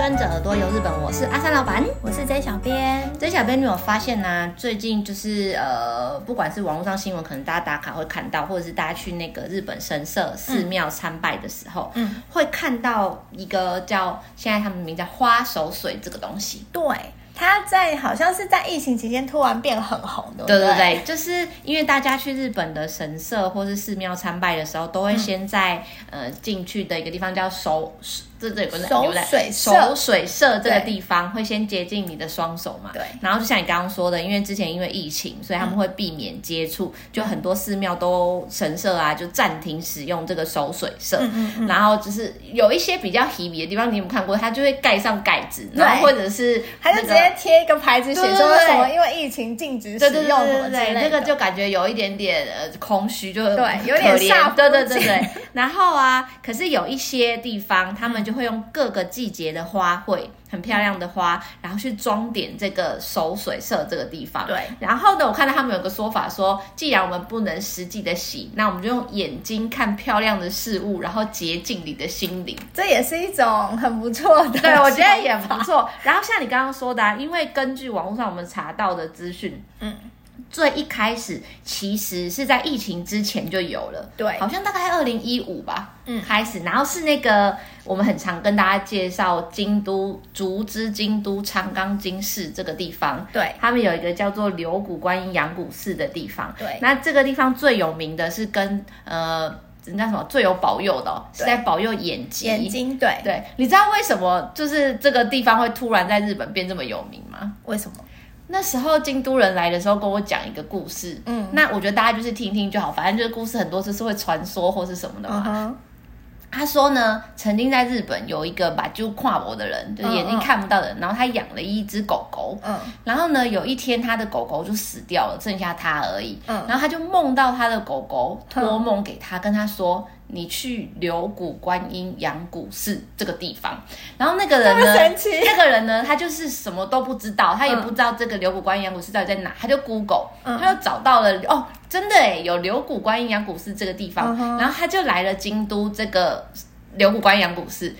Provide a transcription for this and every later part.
跟着耳朵游日本，我是阿三老板，我是 J 小编。J 小编，你有发现呢、啊？最近就是呃，不管是网络上新闻，可能大家打卡会看到，或者是大家去那个日本神社寺庙参拜的时候，嗯，会看到一个叫现在他们名叫花手水这个东西。对。它在好像是在疫情期间突然变很红的，对对对，就是因为大家去日本的神社或是寺庙参拜的时候，都会先在、嗯、呃进去的一个地方叫手。这这有个手水手水社这个地方会先接近你的双手嘛？对。然后就像你刚刚说的，因为之前因为疫情，所以他们会避免接触，嗯、就很多寺庙都神社啊就暂停使用这个手水社。嗯嗯嗯。然后就是有一些比较稀微的地方，你有没有看过？他就会盖上盖子，然后或者是他就直接贴一个牌子，写说什么因为疫情禁止使用什么之类的。对，那个就感觉有一点点呃空虚，就对，有点煞。对对对对。然后啊，可是有一些地方他们就会用各个。季节的花卉，很漂亮的花，然后去装点这个手水社这个地方。对，然后呢，我看到他们有个说法说，既然我们不能实际的洗，那我们就用眼睛看漂亮的事物，然后洁净你的心灵。这也是一种很不错的，对，我觉得也不错。然后像你刚刚说的啊，因为根据网络上我们查到的资讯，嗯。最一开始其实是在疫情之前就有了，对，好像大概二零一五吧，嗯，开始，然后是那个我们很常跟大家介绍京都竹之京都长冈京市这个地方，对，他们有一个叫做柳谷观音养蛊寺的地方，对，那这个地方最有名的是跟呃人家什么最有保佑的，是在保佑眼睛，眼睛，对。对，你知道为什么就是这个地方会突然在日本变这么有名吗？为什么？那时候京都人来的时候跟我讲一个故事，嗯，那我觉得大家就是听听就好，反正就是故事很多次是会传说或是什么的嘛。Uh. 他说呢，曾经在日本有一个把就跨博的人，就是眼睛看不到的人，uh. 然后他养了一只狗狗，嗯、uh，huh. 然后呢，有一天他的狗狗就死掉了，剩下他而已，嗯、uh，huh. 然后他就梦到他的狗狗托梦给他，跟他说。你去柳谷观音养谷寺这个地方，然后那个人呢，那个人呢，他就是什么都不知道，他也不知道这个柳谷观音养谷寺到底在哪，他就 Google，他就找到了，哦，真的诶，有柳谷观音养谷寺这个地方，然后他就来了京都这个柳谷观音养谷寺，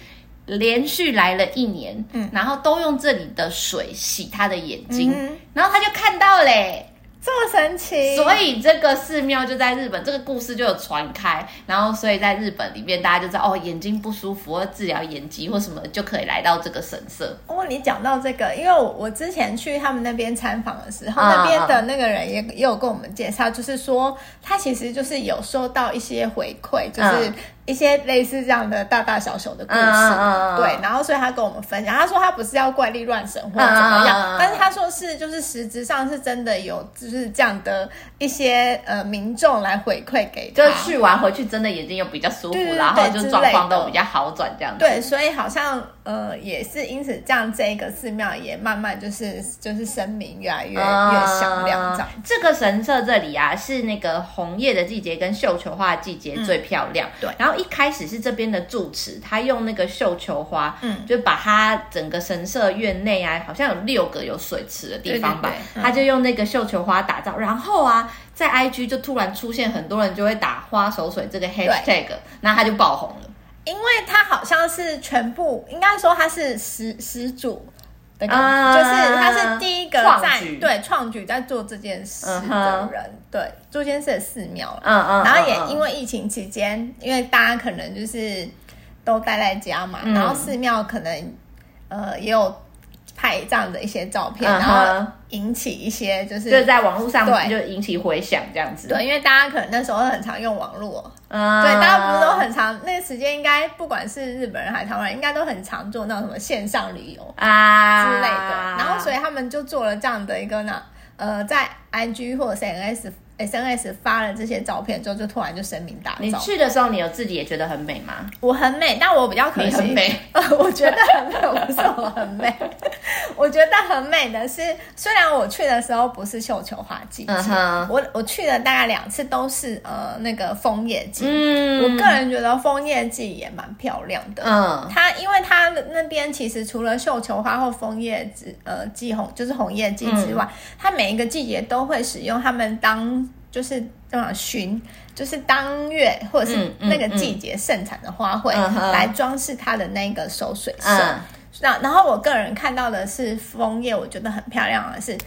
连续来了一年，然后都用这里的水洗他的眼睛，然后他就看到嘞。这么神奇，所以这个寺庙就在日本，这个故事就有传开，然后所以在日本里面，大家就知道哦，眼睛不舒服或治疗眼疾或什么，就可以来到这个神社。哦，你讲到这个，因为我我之前去他们那边参访的时候，那边的那个人也也有跟我们介绍，就是说他其实就是有收到一些回馈，就是。一些类似这样的大大小小的故事，嗯、对，然后所以他跟我们分享，他说他不是要怪力乱神或者怎么样，嗯、但是他说是就是实质上是真的有就是这样的一些呃民众来回馈给他，就去完回去真的眼睛又比较舒服，然后就状况都比较好转这样子。对，所以好像呃也是因此这样，这个寺庙也慢慢就是就是声名越来越、嗯、越响亮这样。这个神社这里啊是那个红叶的季节跟绣球花的季节最漂亮，嗯、对，然后。一开始是这边的住持，他用那个绣球花，嗯，就把他整个神社院内啊，好像有六个有水池的地方吧，对对对，他就用那个绣球花打造。然后啊，在 IG 就突然出现很多人就会打花手水这个 hashtag，那他就爆红了，因为他好像是全部，应该说他是始始祖。的感觉，啊，就是他是第一个在对创举在做这件事的人，对做这件事的寺庙，嗯嗯，然后也因为疫情期间，因为大家可能就是都待在家嘛，然后寺庙可能呃也有拍这样的一些照片，然后引起一些就是就在网络上对就引起回响这样子，对，因为大家可能那时候很常用网络。嗯，对，大家不是都很常那个时间，应该不管是日本人还是台湾人，应该都很常做那种什么线上旅游啊之类的。然后，所以他们就做了这样的一个呢，呃，在 IG 或者是 SNS。SNS 发了这些照片之后，就突然就声名大噪。你去的时候，你有自己也觉得很美吗？我很美，但我比较可惜。你很美，呃，我觉得很美，我不是我很美。我觉得很美的是，虽然我去的时候不是绣球花季节，uh huh. 我我去了大概两次都是呃那个枫叶季。嗯，我个人觉得枫叶季也蛮漂亮的。嗯，它因为它那边其实除了绣球花或枫叶之呃季红就是红叶季之外，嗯、它每一个季节都会使用它们当。就是这样寻，就是当月或者是那个季节盛产的花卉来装饰它的那个手水社。那然后我个人看到的是枫叶，我觉得很漂亮的是，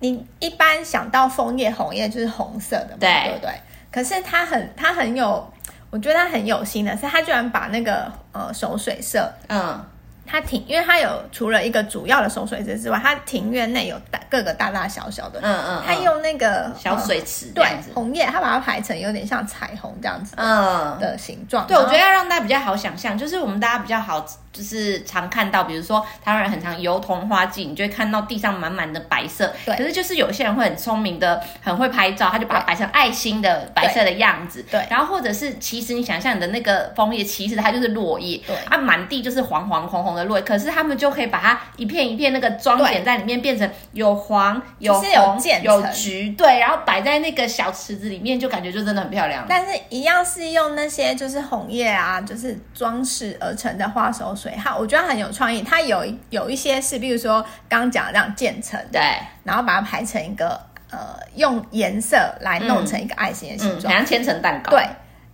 你一般想到枫叶、红叶就是红色的嘛，对，对不对？可是它很它很有，我觉得它很有心的是，它居然把那个呃守水色，嗯。它庭，因为它有除了一个主要的收水池之外，它庭院内有大各个大大小小的，嗯嗯，它用那个小水池，对，红叶，它把它排成有点像彩虹这样子，嗯的形状。对，我觉得要让大家比较好想象，就是我们大家比较好。就是常看到，比如说台湾人很常油桐花季，你就会看到地上满满的白色。对。可是就是有些人会很聪明的，很会拍照，他就把它摆成爱心的白色的样子。对。然后或者是，其实你想象你的那个枫叶，其实它就是落叶。对。它满地就是黄黄红红的落叶，可是他们就可以把它一片一片那个装点在里面，变成有黄有红有橘。对。然后摆在那个小池子里面，就感觉就真的很漂亮。但是一样是用那些就是红叶啊，就是装饰而成的花手水哈，我觉得很有创意。它有有一些是，比如说刚刚讲的这样渐层，对，然后把它排成一个呃，用颜色来弄成一个爱心的形状，像千层蛋糕。对，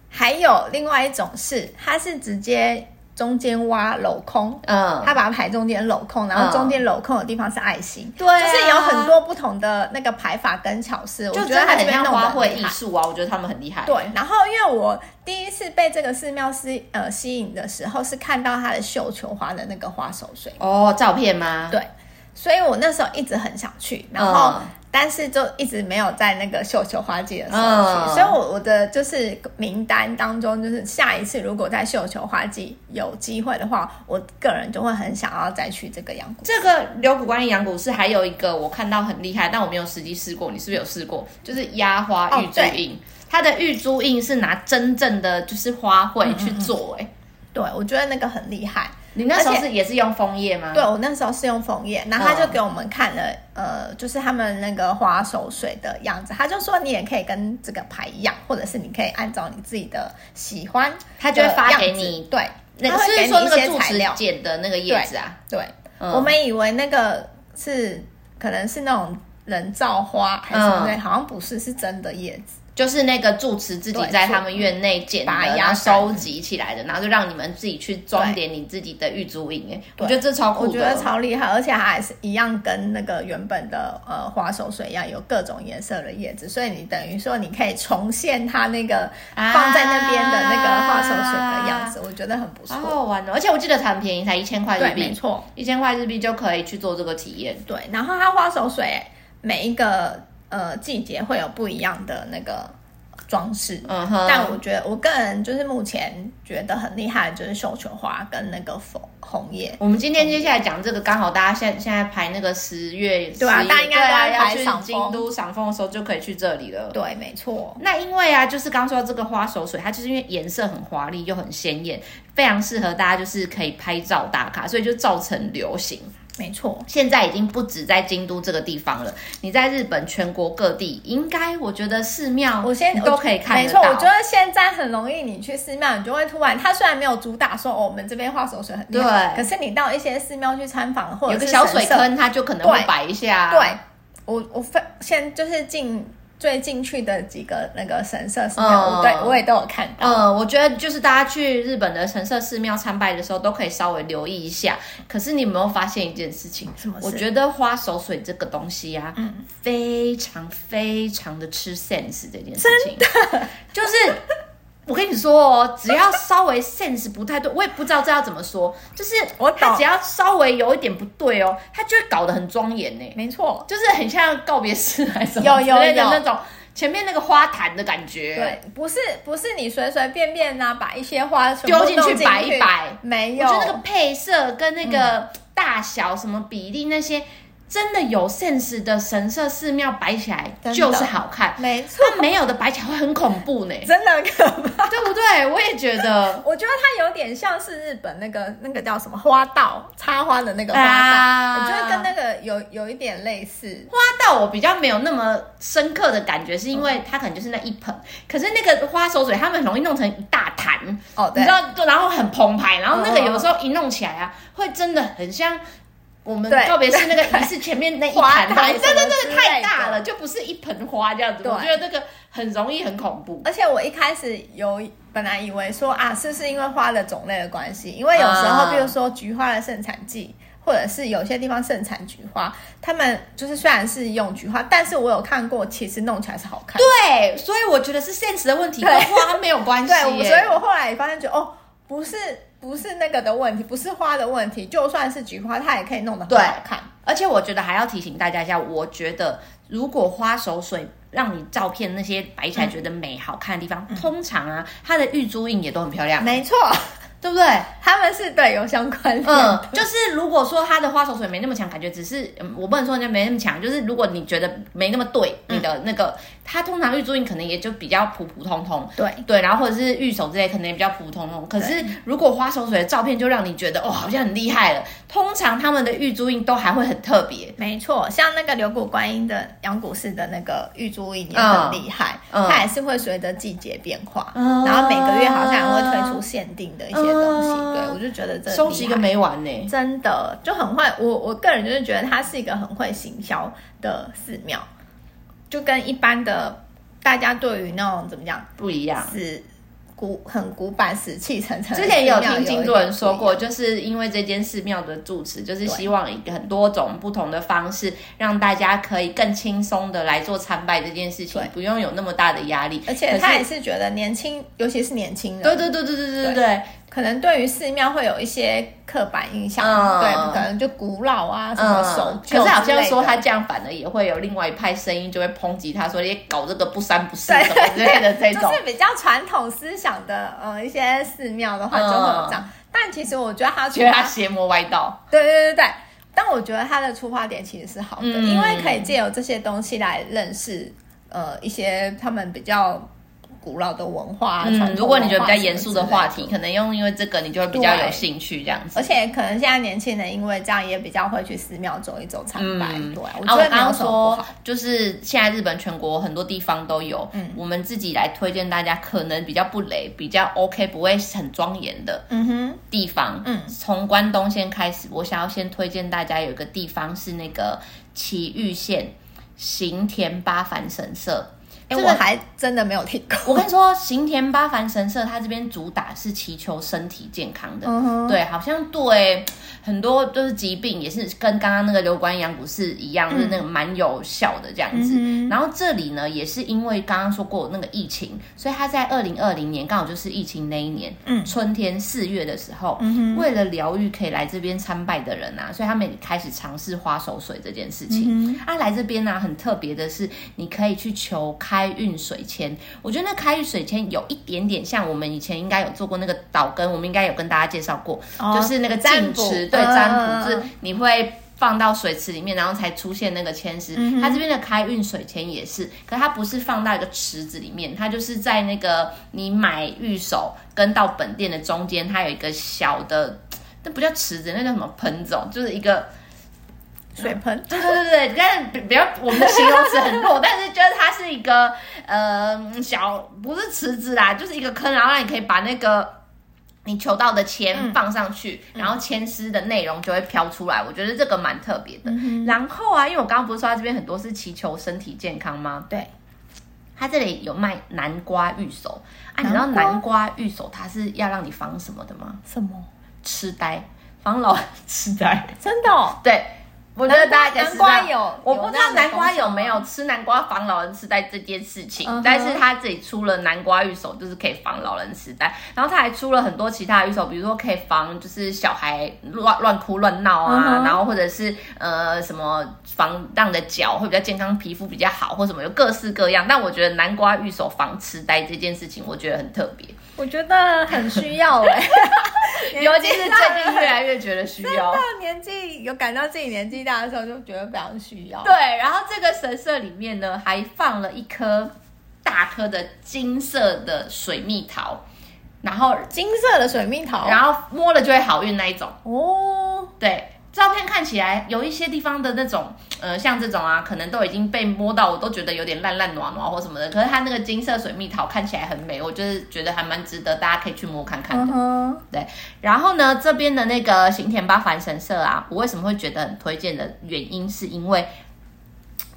还有另外一种是，它是直接。中间挖镂空，嗯，他把它排中间镂空，然后中间镂空的地方是爱心，对、啊，就是有很多不同的那个排法跟巧思，我觉得他这边弄花卉艺术啊，我觉得他们很厉害。对，然后因为我第一次被这个寺庙吸呃吸引的时候，是看到他的绣球花的那个花手水哦，照片吗？对，所以我那时候一直很想去，然后。嗯但是就一直没有在那个绣球花季的时候去，哦、所以我我的就是名单当中，就是下一次如果在绣球花季有机会的话，我个人就会很想要再去这个羊谷。这个柳谷关阳谷是还有一个我看到很厉害，但我没有实际试过，你是不是有试过？就是压花玉珠印，哦、它的玉珠印是拿真正的就是花卉去做，哎、嗯嗯，对，我觉得那个很厉害。你那时候是也是用枫叶吗？对，我那时候是用枫叶，然后他就给我们看了，嗯、呃，就是他们那个花手水的样子。他就说你也可以跟这个牌一样，或者是你可以按照你自己的喜欢，他就会发给你。对，那个是说那个材料剪的那个叶子啊。对，我们以为那个是可能是那种人造花还是什么的，嗯、好像不是，是真的叶子。就是那个住持自己在他们院内捡的，然后收集起来的，然后就让你们自己去装点你自己的玉珠印。哎，我觉得这超酷，我觉得超厉害，而且它还是一样跟那个原本的呃花手水一样，有各种颜色的叶子，所以你等于说你可以重现它那个放在那边的那个花手水的样子，啊、我觉得很不错，好好玩哦！而且我记得它很便宜，才一千块日币，没错，一千块日币就可以去做这个体验。对，然后它花手水每一个。呃，季节会有不一样的那个装饰，嗯哼。但我觉得我个人就是目前觉得很厉害的就是绣球花跟那个红红叶。我们今天接下来讲这个，刚好大家现现在排那个十月，对啊，大家应该都要排去京都赏枫的时候就可以去这里了。对，没错。那因为啊，就是刚说到这个花手水，它就是因为颜色很华丽又很鲜艳，非常适合大家就是可以拍照打卡，所以就造成流行。没错，现在已经不止在京都这个地方了。你在日本全国各地，应该我觉得寺庙，我现在都可以看得到。没错，我觉得现在很容易，你去寺庙，你就会突然，它虽然没有主打说哦，我们这边画手水很厉害，对，可是你到一些寺庙去参访，或者是有个小水坑，它就可能会摆一下。对，我我发现就是进。最近去的几个那个神社寺庙，对，我也都有看到。嗯，我觉得就是大家去日本的神社寺庙参拜的时候，都可以稍微留意一下。可是你有没有发现一件事情？什么事？我觉得花手水这个东西啊，嗯，非常非常的吃 sense 这件事情，就是。我跟你说哦，只要稍微 sense 不太对，我也不知道这要怎么说，就是我他只要稍微有一点不对哦，他就会搞得很庄严呢。没错，就是很像告别式还是什么之类的那种，前面那个花坛的感觉。对，不是不是你随随便便呐，把一些花丢进去摆一摆，没有，就那个配色跟那个大小什么比例那些。真的有 sense 的神社寺庙摆起来就是好看，没错。它没有的摆起来会很恐怖呢，真的可怕，对不对？我也觉得，我觉得它有点像是日本那个那个叫什么花道插花的那个花道，啊、我觉得跟那个有有一点类似。花道我比较没有那么深刻的感觉，是因为它可能就是那一盆，嗯、可是那个花手水他们很容易弄成一大坛。哦，对，你知道，然后很澎湃，然后那个有时候一弄起来啊，会真的很像。我们告别式那个仪式前面那一盘花，对对对，太大了，就不是一盆花这样子。我觉得这个很容易很恐怖。而且我一开始有本来以为说啊，是不是因为花的种类的关系？因为有时候，比如说菊花的盛产季。或者是有些地方盛产菊花，他们就是虽然是用菊花，但是我有看过，其实弄起来是好看。对，所以我觉得是现实的问题，跟花没有关系。对，所以我后来也发现，觉得哦，不是不是那个的问题，不是花的问题，就算是菊花，它也可以弄得很好看。而且我觉得还要提醒大家一下，我觉得如果花手水让你照片那些摆起来觉得美好看的地方，嗯、通常啊，它的玉珠印也都很漂亮。没错。对不对？他们是对有相关的。嗯，就是如果说它的花手水没那么强，感觉只是，嗯，我不能说人家没那么强，就是如果你觉得没那么对，嗯、你的那个，它通常玉珠印可能也就比较普普通通。对对，然后或者是玉手之类，可能也比较普普通通。可是如果花手水的照片就让你觉得哦，好像很厉害了，通常他们的玉珠印都还会很特别。没错，像那个柳谷观音的阳谷寺的那个玉珠印也很厉害，嗯、它也是会随着季节变化，嗯、然后每个月好像也会推出限定的一些。东西，对，我就觉得这收集个没完呢，真的就很会。我我个人就是觉得它是一个很会行销的寺庙，就跟一般的大家对于那种怎么讲不一样。死古很古板死气沉沉之前有听金主人说过就是因为这间寺庙的住持就是希望以很多种不同的方式让大家可以更轻松的来做参拜这件事情不用有那么大的压力。而且他也是觉得年轻尤其是年轻人。对对对对对对。对。可能对于寺庙会有一些刻板印象，嗯、对，可能就古老啊，什么守旧、嗯。可是好像说他这样反而也会有另外一派声音，就会抨击他说，你搞这个不三不四什么之类的这种。就是比较传统思想的，呃，一些寺庙的话就会有这样。嗯、但其实我觉得他觉得他邪魔歪道。对对对对，但我觉得他的出发点其实是好的，嗯、因为可以借由这些东西来认识，呃，一些他们比较。古老的文化，嗯，如果你觉得比较严肃的话题，可能用因为这个，你就会比较有兴趣这样子。而且可能现在年轻人因为这样，也比较会去寺庙走一走参拜。嗯、对，我觉得刚刚说，就是现在日本全国很多地方都有，嗯，我们自己来推荐大家，可能比较不雷、比较 OK、不会很庄严的，嗯哼，地方。嗯，从关东先开始，我想要先推荐大家有一个地方是那个埼玉县行田八幡神社。因为我还真的没有听过。我跟你说，行田八幡神社，它这边主打是祈求身体健康的。Uh. 对，好像对很多就是疾病，也是跟刚刚那个流关阳不是一样，就是那个蛮有效的这样子。嗯、然后这里呢，也是因为刚刚说过那个疫情，所以他在二零二零年刚好就是疫情那一年，嗯、春天四月的时候，为了疗愈可以来这边参拜的人啊，所以他们也开始尝试花手水这件事情。嗯、啊，来这边呢、啊，很特别的是，你可以去求开。开运水签，我觉得那开运水签有一点点像我们以前应该有做过那个岛根，我们应该有跟大家介绍过，哦、就是那个净池对占卜，就是你会放到水池里面，然后才出现那个签诗。嗯、它这边的开运水签也是，可它不是放到一个池子里面，它就是在那个你买玉手跟到本店的中间，它有一个小的，那不叫池子，那叫什么盆种，就是一个。水盆，对 对对对，但是比较我们的形容词很弱，但是觉得它是一个呃小，不是池子啦，就是一个坑，然后你可以把那个你求到的签放上去，嗯、然后签诗的内容就会飘出来。我觉得这个蛮特别的。嗯、然后啊，因为我刚刚不是说它这边很多是祈求身体健康吗？对，它这里有卖南瓜玉手啊，你知道南瓜玉手它是要让你防什么的吗？什么？痴呆，防老 痴呆，真的、哦？对。我觉得大家南瓜有，我不知道南瓜有没有吃南瓜防老人痴呆这件事情，嗯、但是他自己出了南瓜玉手，就是可以防老人痴呆，然后他还出了很多其他的玉手，比如说可以防就是小孩乱乱哭乱闹啊，嗯、然后或者是呃什么防让的脚会比较健康，皮肤比较好，或什么有各式各样。但我觉得南瓜玉手防痴呆这件事情，我觉得很特别，我觉得很需要哎、欸，尤其是最近越来越觉得需要，年纪有感到自己年纪大的时候就觉得非常需要。对，然后这个神社里面呢，还放了一颗大颗的金色的水蜜桃，然后金色的水蜜桃，然后摸了就会好运那一种哦。对，照片看起来有一些地方的那种，呃，像这种啊，可能都已经被摸到，我都觉得有点烂烂暖暖或什么的。可是它那个金色水蜜桃看起来很美，我就是觉得还蛮值得大家可以去摸看看的。Uh huh. 对，然后呢，这边的那个行田八幡神社啊，我为什么会觉得很推荐的原因，是因为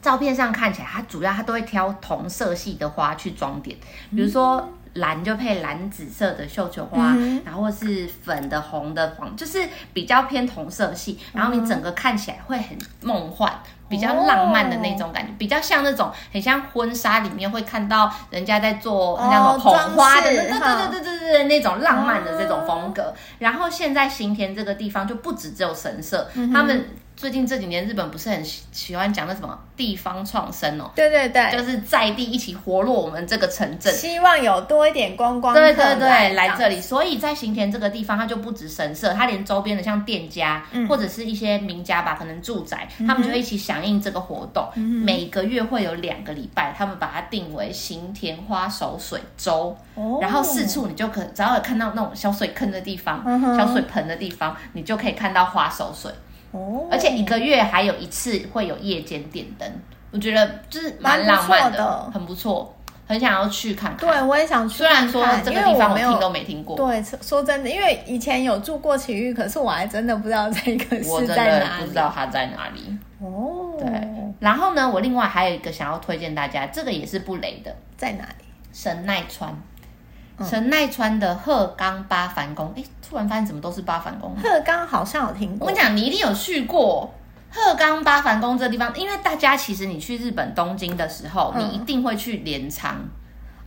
照片上看起来，它主要它都会挑同色系的花去装点，比如说。嗯蓝就配蓝紫色的绣球花，嗯、然后是粉的、红的、黄，就是比较偏同色系。然后你整个看起来会很梦幻，比较浪漫的那种感觉，哦、比较像那种很像婚纱里面会看到人家在做那种捧花的，对对对对对对，那种浪漫的这种风格。哦、然后现在新田这个地方就不止只有神社，他们。最近这几年，日本不是很喜喜欢讲那什么地方创生哦？对对对，就是在地一起活络我们这个城镇，希望有多一点观光客对对对来这里。所以在行田这个地方，它就不止神社，它连周边的像店家、嗯、或者是一些名家吧，可能住宅，嗯、他们就一起响应这个活动。嗯、每个月会有两个礼拜，他们把它定为行田花手水周，哦、然后四处你就可只要有看到那种小水坑的地方、嗯、小水盆的地方，你就可以看到花手水。哦，而且一个月还有一次会有夜间点灯，我觉得就是蛮浪漫的，的很不错，很想要去看看。对，我也想去看看。虽然说这个地方我听都没听过。对，说真的，因为以前有住过奇遇，可是我还真的不知道这个是在哪里，不知道它在哪里。哦，对。然后呢，我另外还有一个想要推荐大家，这个也是不雷的，在哪里？神奈川。神奈川的鹤冈八幡宫，哎，突然发现怎么都是八幡宫。鹤冈好像有听过，我跟你讲，你一定有去过鹤冈八幡宫这个地方，因为大家其实你去日本东京的时候，嗯、你一定会去镰仓。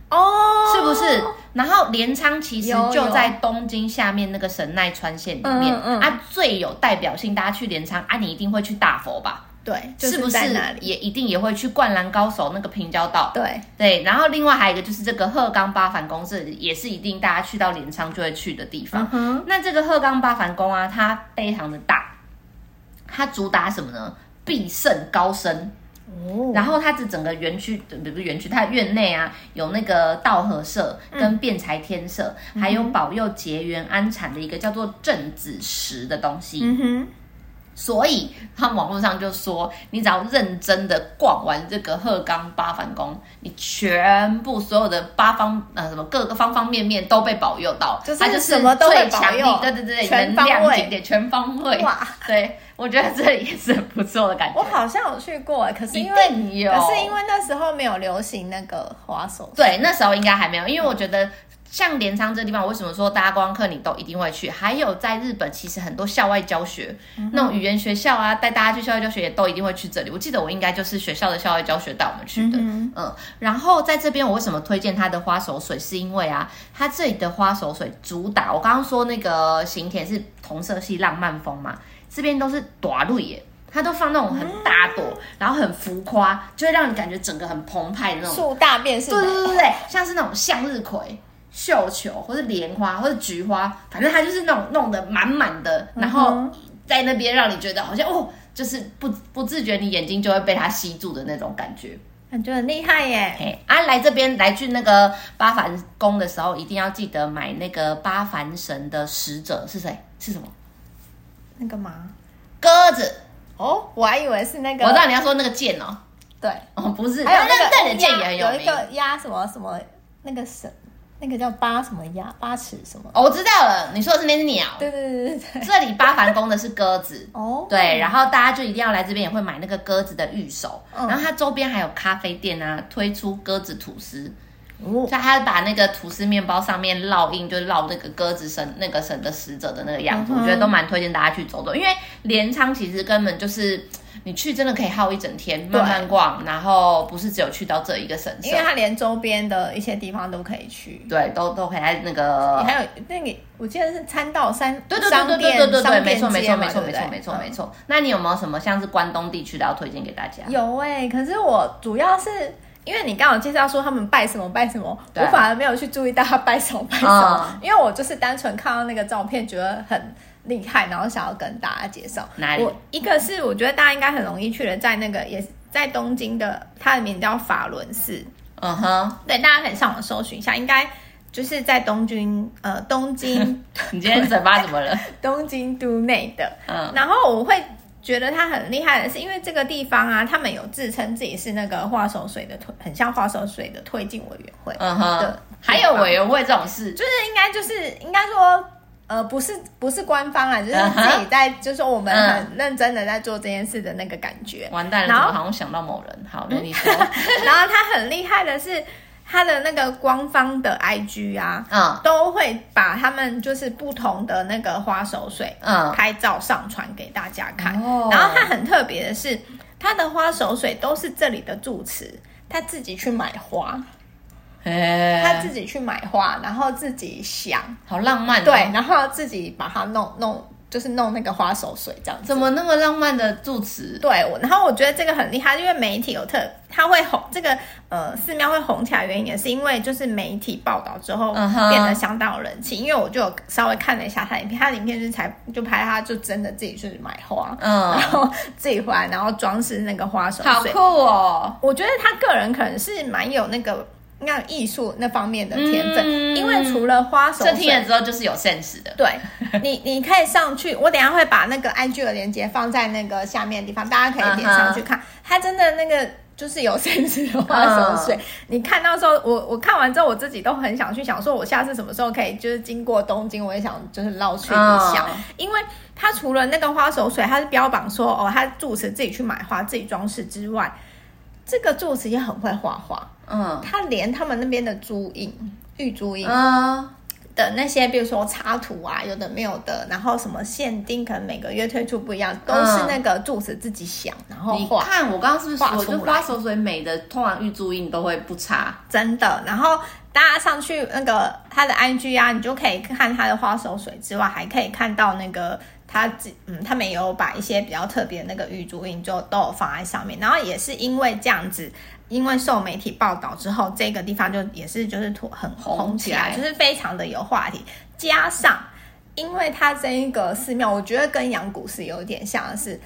哦，是不是？然后镰仓其实就在东京下面那个神奈川县里面，嗯嗯、啊，最有代表性，大家去镰仓啊，你一定会去大佛吧？对，就是不是也一定也会去灌篮高手那个平交道？对对，然后另外还有一个就是这个鹤冈八幡宫，是也是一定大家去到镰仓就会去的地方。嗯、那这个鹤冈八幡宫啊，它非常的大，它主打什么呢？必胜高升。哦，然后它这整个园区，不是园区，它院内啊有那个道和社跟辩才天社，嗯、还有保佑结缘安产的一个叫做镇子石的东西。嗯哼。所以，他们网络上就说，你只要认真的逛完这个鹤冈八幡宫，你全部所有的八方呃什么各个方方面面都被保佑到，就是它就是什么都会保佑，对对对，能量景点全方位。哇，对，我觉得这也是很不错的感觉。我好像有去过，可是因为可是因为那时候没有流行那个滑手，对，那时候应该还没有，因为我觉得。像镰仓这个地方，我为什么说大家观光客你都一定会去？还有在日本，其实很多校外教学，嗯、那种语言学校啊，带大家去校外教学也都一定会去这里。我记得我应该就是学校的校外教学带我们去的，嗯，嗯。然后在这边，我为什么推荐它的花手水？是因为啊，它这里的花手水主打，我刚刚说那个行田是同色系浪漫风嘛，这边都是大蕊耶，它都放那种很大朵，嗯、然后很浮夸，就会让你感觉整个很澎湃的那种树大便是，对对对对，像是那种向日葵。绣球，或者莲花，或者菊花，反正它就是那种弄得满满的，然后在那边让你觉得好像哦，就是不不自觉你眼睛就会被它吸住的那种感觉，感觉很厉害耶。嘿啊，来这边来去那个八凡宫的时候，一定要记得买那个八凡神的使者是谁？是什么？那个吗？鸽子哦，我还以为是那个，我知道你要说那个剑哦。对哦，不是，还有那个剑也很有名，有一个鸭什么什么那个神。那个叫八什么鸭，八尺什么？哦，我知道了，你说的是那只鸟。对对对对对。这里八幡宫的是鸽子。哦。对，然后大家就一定要来这边，也会买那个鸽子的玉手。嗯。然后它周边还有咖啡店啊，推出鸽子吐司。所以他把那个吐司面包上面烙印，就烙那个鸽子神那个神的使者的那个样子，我觉得都蛮推荐大家去走走。因为镰仓其实根本就是你去真的可以耗一整天慢慢逛，然后不是只有去到这一个神社，因为它连周边的一些地方都可以去。对，都都可以。那个你还有那你，我记得是参道三，对对对对对对对，没错没错没错没错没错没错。那你有没有什么像是关东地区的要推荐给大家？有哎，可是我主要是。因为你刚好介绍说他们拜什么拜什么，我反而没有去注意到他拜什么拜什么，嗯、因为我就是单纯看到那个照片觉得很。厉害，然后想要跟大家介绍。哪里？我一个是我觉得大家应该很容易去的，在那个也是在东京的，它的名叫法轮寺。嗯哼，对，大家可以上网搜寻一下，应该就是在东京，呃，东京。你今天嘴巴怎么了？东京都内的。嗯。然后我会觉得他很厉害的是，因为这个地方啊，他们有自称自己是那个花手水的推，很像花手水的推进委员会。嗯哼。还有委员会这种事，就是应该就是应该说，呃，不是不是官方啊，就是自己在，就是说我们很认真的在做这件事的那个感觉。完蛋了，然后好像想到某人。好，那你说。然后他很厉害的是。他的那个官方的 IG 啊，嗯，都会把他们就是不同的那个花手水，嗯，拍照上传给大家看。哦，然后他很特别的是，他的花手水都是这里的住持他自己去买花，嘿。他自己去买花，然后自己想，好浪漫，哦，对，然后自己把它弄弄。就是弄那个花手水这样子，怎么那么浪漫的住持？对，我然后我觉得这个很厉害，因为媒体有特，他会红这个呃寺庙会红起来，原因也是因为就是媒体报道之后变得相当有人气。Uh huh. 因为我就有稍微看了一下他影片，他的影片就是才就拍他就真的自己去买花，嗯，然后自己回来然后装饰那个花手，好酷哦！我觉得他个人可能是蛮有那个。那艺术那方面的天分，嗯、因为除了花手，这听了之后就是有 sense 的。对，你你可以上去，我等一下会把那个 IG 的链接放在那个下面的地方，大家可以点上去看。它、uh huh. 真的那个就是有 sense 的花手水，uh. 你看到时候，我我看完之后，我自己都很想去想说，我下次什么时候可以就是经过东京，我也想就是绕去一下，uh. 因为它除了那个花手水，它是标榜说哦，它住持自己去买花自己装饰之外。这个住持也很会画画，嗯，他连他们那边的珠印、玉珠印的那些，比如说插图啊，有的没有的，然后什么限定，可能每个月推出不一样，都是那个柱子自己想，然后画。你看我刚刚是不是说，就花手水美的，通常玉珠印都会不差，真的。然后大家上去那个他的 IG 啊，你就可以看他的花手水之外，还可以看到那个。他嗯，他们也有把一些比较特别的那个玉珠印就都有放在上面，然后也是因为这样子，因为受媒体报道之后，这个地方就也是就是很红起来，就是非常的有话题。加上，因为它这一个寺庙，我觉得跟阳谷寺有点像是。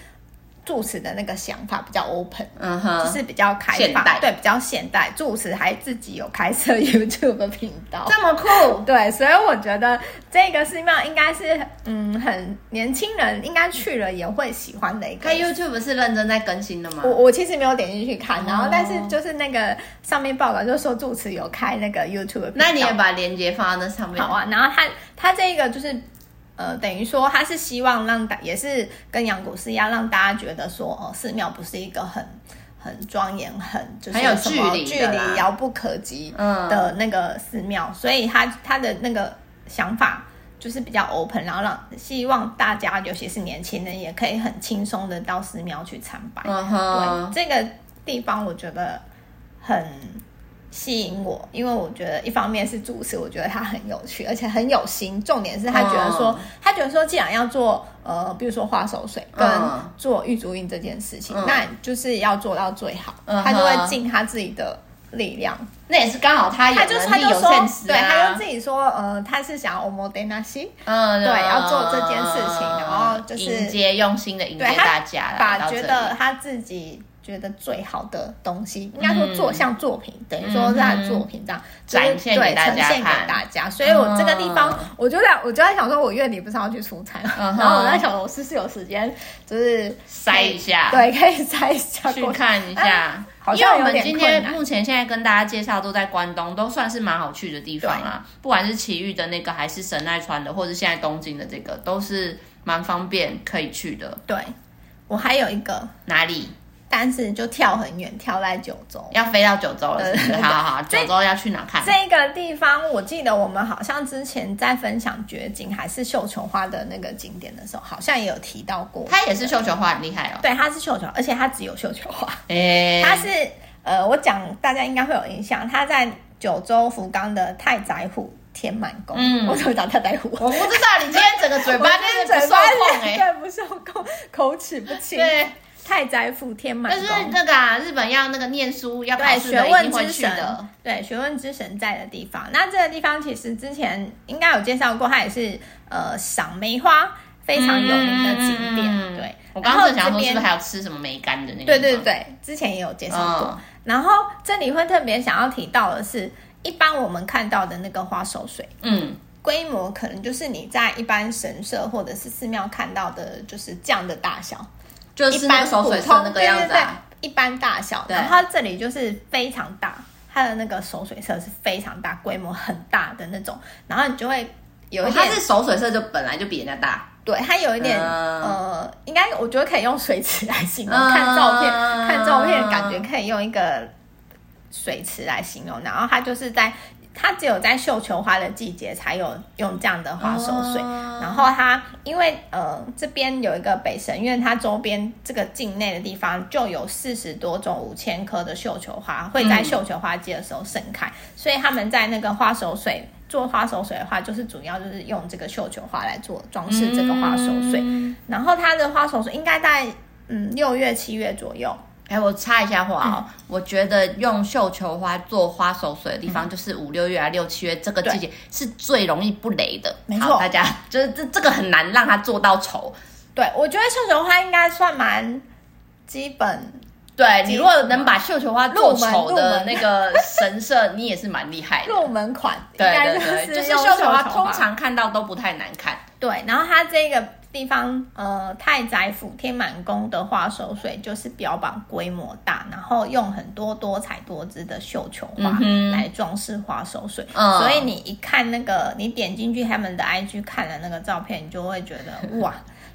住持的那个想法比较 open，嗯哼，就是比较开放，对，比较现代。住持还自己有开设 YouTube 频道，这么酷，对，所以我觉得这个寺庙应该是，嗯，很年轻人应该去了也会喜欢的一个。开 YouTube 是认真在更新的吗？我我其实没有点进去看，然后但是就是那个上面报道就说住持有开那个 YouTube，那你也把链接放在那上面。好啊，然后他他这个就是。呃，等于说他是希望让大，也是跟阳谷寺一样，让大家觉得说，哦，寺庙不是一个很很庄严、很就是很有距离、距离遥不可及的那个寺庙，嗯、所以他他的那个想法就是比较 open，然后让希望大家，尤其是年轻人，也可以很轻松的到寺庙去参拜。对，这个地方我觉得很。吸引我，因为我觉得一方面是主持，我觉得他很有趣，而且很有心。重点是他觉得说，哦、他觉得说，既然要做呃，比如说花手水跟做玉足印这件事情，嗯、那就是要做到最好。嗯、他就会尽他自己的力量。那也是刚好他有能力他就他就说对，他就自己说，呃，他是想要 omodenashi，嗯，对，要做这件事情，然后就是迎接用心的迎接大家，把觉得他自己。觉得最好的东西，应该说做像作品，嗯、等于说是他的作品这样展现给大家，呈现给大家。所以我这个地方，我就在我就在想说，我月底不是要去出差，嗯、然后我在想，我是不是有时间，就是塞一下，对，可以塞一下去看一下。啊、好像因为我们今天目前现在跟大家介绍都在关东，都算是蛮好去的地方啊。不管是埼玉的那个，还是神奈川的，或者现在东京的这个，都是蛮方便可以去的。对，我还有一个哪里？但是就跳很远，跳在九州，要飞到九州了是不是？对对对，好好好，九州要去哪看？这个地方，我记得我们好像之前在分享绝景还是绣球花的那个景点的时候，好像也有提到过。它也是绣球花，很厉害哦。对，它是绣球，而且它只有绣球花。诶、欸，它是呃，我讲大家应该会有印象，它在九州福冈的太宰府天满宫。嗯，我怎么讲太宰府？我不知道，你今天整个嘴巴 真是不受控哎，对，不受控，口齿不清。对。太宰府天满宫，就是那个啊，日本要那个念书要考试的，一定会去的。对，学问之神在的地方。那这个地方其实之前应该有介绍过，它也是呃赏梅花非常有名的景点。嗯、对，我刚刚正想说是不是还有吃什么梅干的那个？对对对，之前也有介绍过。嗯、然后这里会特别想要提到的是，一般我们看到的那个花手水，嗯，规模可能就是你在一般神社或者是寺庙看到的，就是这样的大小，就是那个手水色那个样子、啊，对对对，一般大小。然后它这里就是非常大，它的那个手水色是非常大，规模很大的那种。然后你就会有一点，哦、它是手水色就本来就比人家大。对，它有一点、嗯、呃，应该我觉得可以用水池来形容。嗯、看照片，看照片感觉可以用一个水池来形容。然后它就是在，它只有在绣球花的季节才有用这样的花手水。嗯、然后它因为呃这边有一个北神院，它周边这个境内的地方就有四十多种五千棵的绣球花会在绣球花季的时候盛开，嗯、所以他们在那个花手水。做花手水的话，就是主要就是用这个绣球花来做装饰这个花手水。嗯、然后它的花手水应该在嗯六月七月左右。哎，我插一下话哦，嗯、我觉得用绣球花做花手水的地方，就是五六月啊六七月这个季节是最容易不雷的。没错，大家就是这这个很难让它做到丑。对，我觉得绣球花应该算蛮基本。对，你如果能把绣球花做丑的那个神社，你也是蛮厉害的。入门款，对对对，就是绣球花通常看到都不太难看。对，然后它这个地方，呃，太宰府天满宫的花手水就是标榜规模大，然后用很多多彩多姿的绣球花来装饰花手水，嗯、所以你一看那个，你点进去他们的 IG 看了那个照片，你就会觉得哇。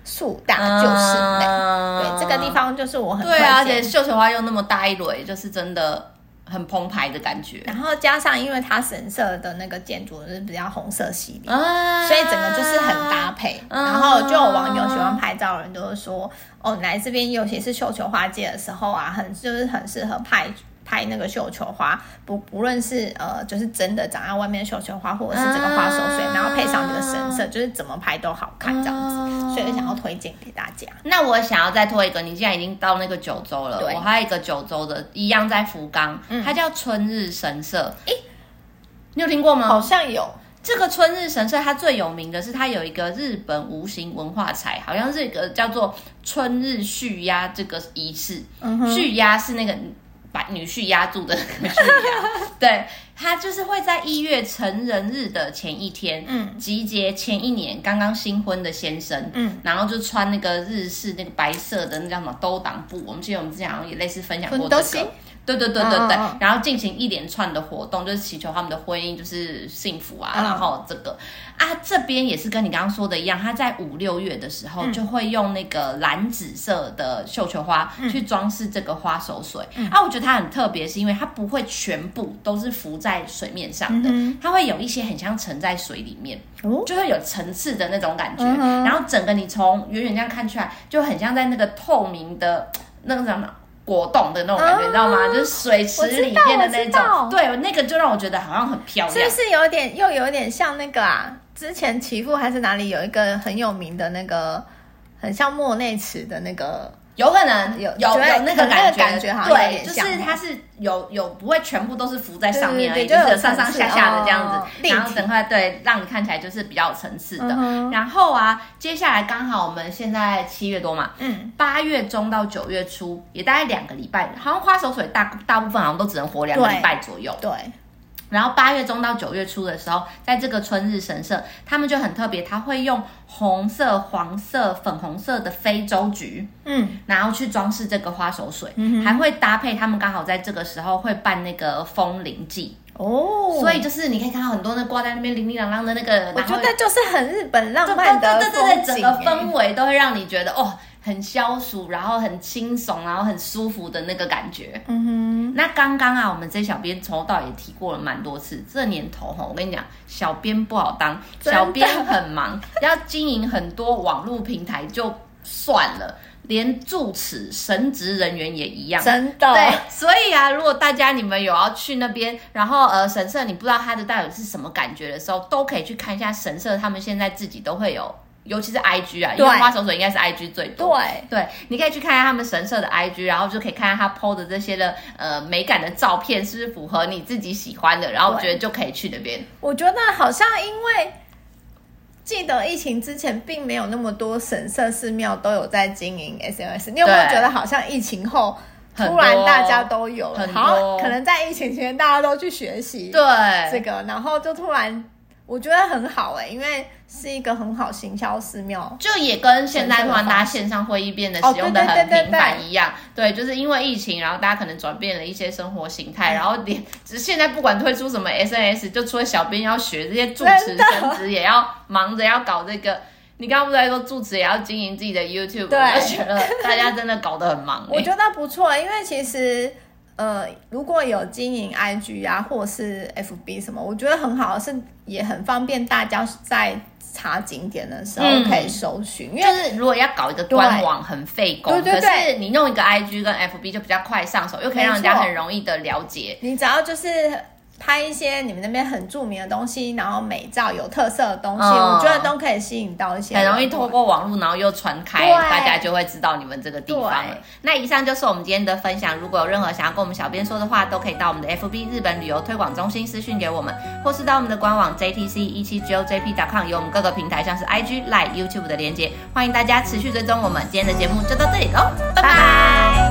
树大就是美，嗯、对，这个地方就是我很对啊，而且绣球花又那么大一蕊，就是真的很澎湃的感觉。然后加上因为它神社的那个建筑是比较红色系列，嗯、所以整个就是很搭配。嗯、然后就有网友喜欢拍照的人都会说，哦，来这边尤其是绣球花季的时候啊，很就是很适合拍。拍那个绣球花，不不论是呃，就是真的长在外面的绣球花，或者是这个花手水，然后配上这个神色，就是怎么拍都好看这样子，所以想要推荐给大家。那我想要再推一个，你既然已经到那个九州了，对我还有一个九州的，一样在福冈，它叫春日神社。诶，你有听过吗？好像有。这个春日神社，它最有名的是它有一个日本无形文化财，好像是一个叫做春日续押这个仪式。续押是那个。把女婿压住的。女婿压，对，他就是会在一月成人日的前一天，嗯，集结前一年刚刚新婚的先生，嗯，然后就穿那个日式那个白色的那叫什么兜裆布，我们记得我们之前好像也类似分享过这个。对对对对对，哦、然后进行一连串的活动，就是祈求他们的婚姻就是幸福啊。嗯、然后这个啊，这边也是跟你刚刚说的一样，他在五六月的时候就会用那个蓝紫色的绣球花去装饰这个花手水。嗯、啊，我觉得它很特别，是因为它不会全部都是浮在水面上的，嗯、它会有一些很像沉在水里面，哦、就会有层次的那种感觉。嗯、然后整个你从远远这样看出来，就很像在那个透明的那个什么。果冻的那种感觉，啊、你知道吗？就是水池里面的那种，对，那个就让我觉得好像很漂亮。是不是有点又有点像那个啊？之前奇富还是哪里有一个很有名的那个，很像莫内池的那个。有可能有有有那个感觉，感觉好像对，就是它是有有不会全部都是浮在上面而已，就是有上上下下的这样子，然后整块对，让你看起来就是比较有层次的。然后啊，接下来刚好我们现在七月多嘛，嗯，八月中到九月初也大概两个礼拜，好像花手水大大部分好像都只能活两个礼拜左右，对。然后八月中到九月初的时候，在这个春日神社，他们就很特别，他会用红色、黄色、粉红色的非洲菊，嗯，然后去装饰这个花手水，还会搭配他们刚好在这个时候会办那个风铃祭。哦，所以就是你可以看到很多那挂在那边叮叮啷啷的那个，我觉得就是很日本浪漫的对对对对，整个氛围都会让你觉得哦。很消暑，然后很轻松，然后很舒服的那个感觉。嗯哼。那刚刚啊，我们这小编抽到也提过了蛮多次。这年头哈，我跟你讲，小编不好当，小编很忙，要经营很多网络平台就算了，连住持神职人员也一样。真的。对，所以啊，如果大家你们有要去那边，然后呃神社你不知道它的到底是什么感觉的时候，都可以去看一下神社，他们现在自己都会有。尤其是 IG 啊，因为花手手应该是 IG 最多。对对，你可以去看一下他们神社的 IG，然后就可以看看他 PO 的这些的呃美感的照片是不是符合你自己喜欢的，然后我觉得就可以去那边。我觉得好像因为记得疫情之前并没有那么多神社寺庙都有在经营 SNS，你有没有觉得好像疫情后突然大家都有了，好，可能在疫情期间大家都去学习对这个，然后就突然。我觉得很好哎、欸，因为是一个很好行销寺庙，就也跟现在突然大家线上会议变得使用的很频繁一样。对，就是因为疫情，然后大家可能转变了一些生活形态，然后连现在不管推出什么 SNS，就除了小编要学这些主持神职，也要忙着要搞这个。你刚刚不是在说住持也要经营自己的 YouTube？对，我觉得大家真的搞得很忙、欸。我觉得不错，因为其实。呃，如果有经营 IG 啊，或是 FB 什么，我觉得很好，是也很方便大家在查景点的时候可以搜寻。嗯、因为就是如果要搞一个官网很费工，对对对对，可是你弄一个 IG 跟 FB 就比较快上手，又可以让人家很容易的了解。你只要就是。拍一些你们那边很著名的东西，然后美照有特色的东西，嗯、我觉得都可以吸引到一些，很容易透过网络，然后又传开，大家就会知道你们这个地方了。那以上就是我们今天的分享。如果有任何想要跟我们小编说的话，都可以到我们的 FB 日本旅游推广中心私讯给我们，或是到我们的官网 JTC 一七 GOJP.com，有我们各个平台像是 IG、Line、YouTube 的连接，欢迎大家持续追踪我们。今天的节目就到这里喽，拜拜。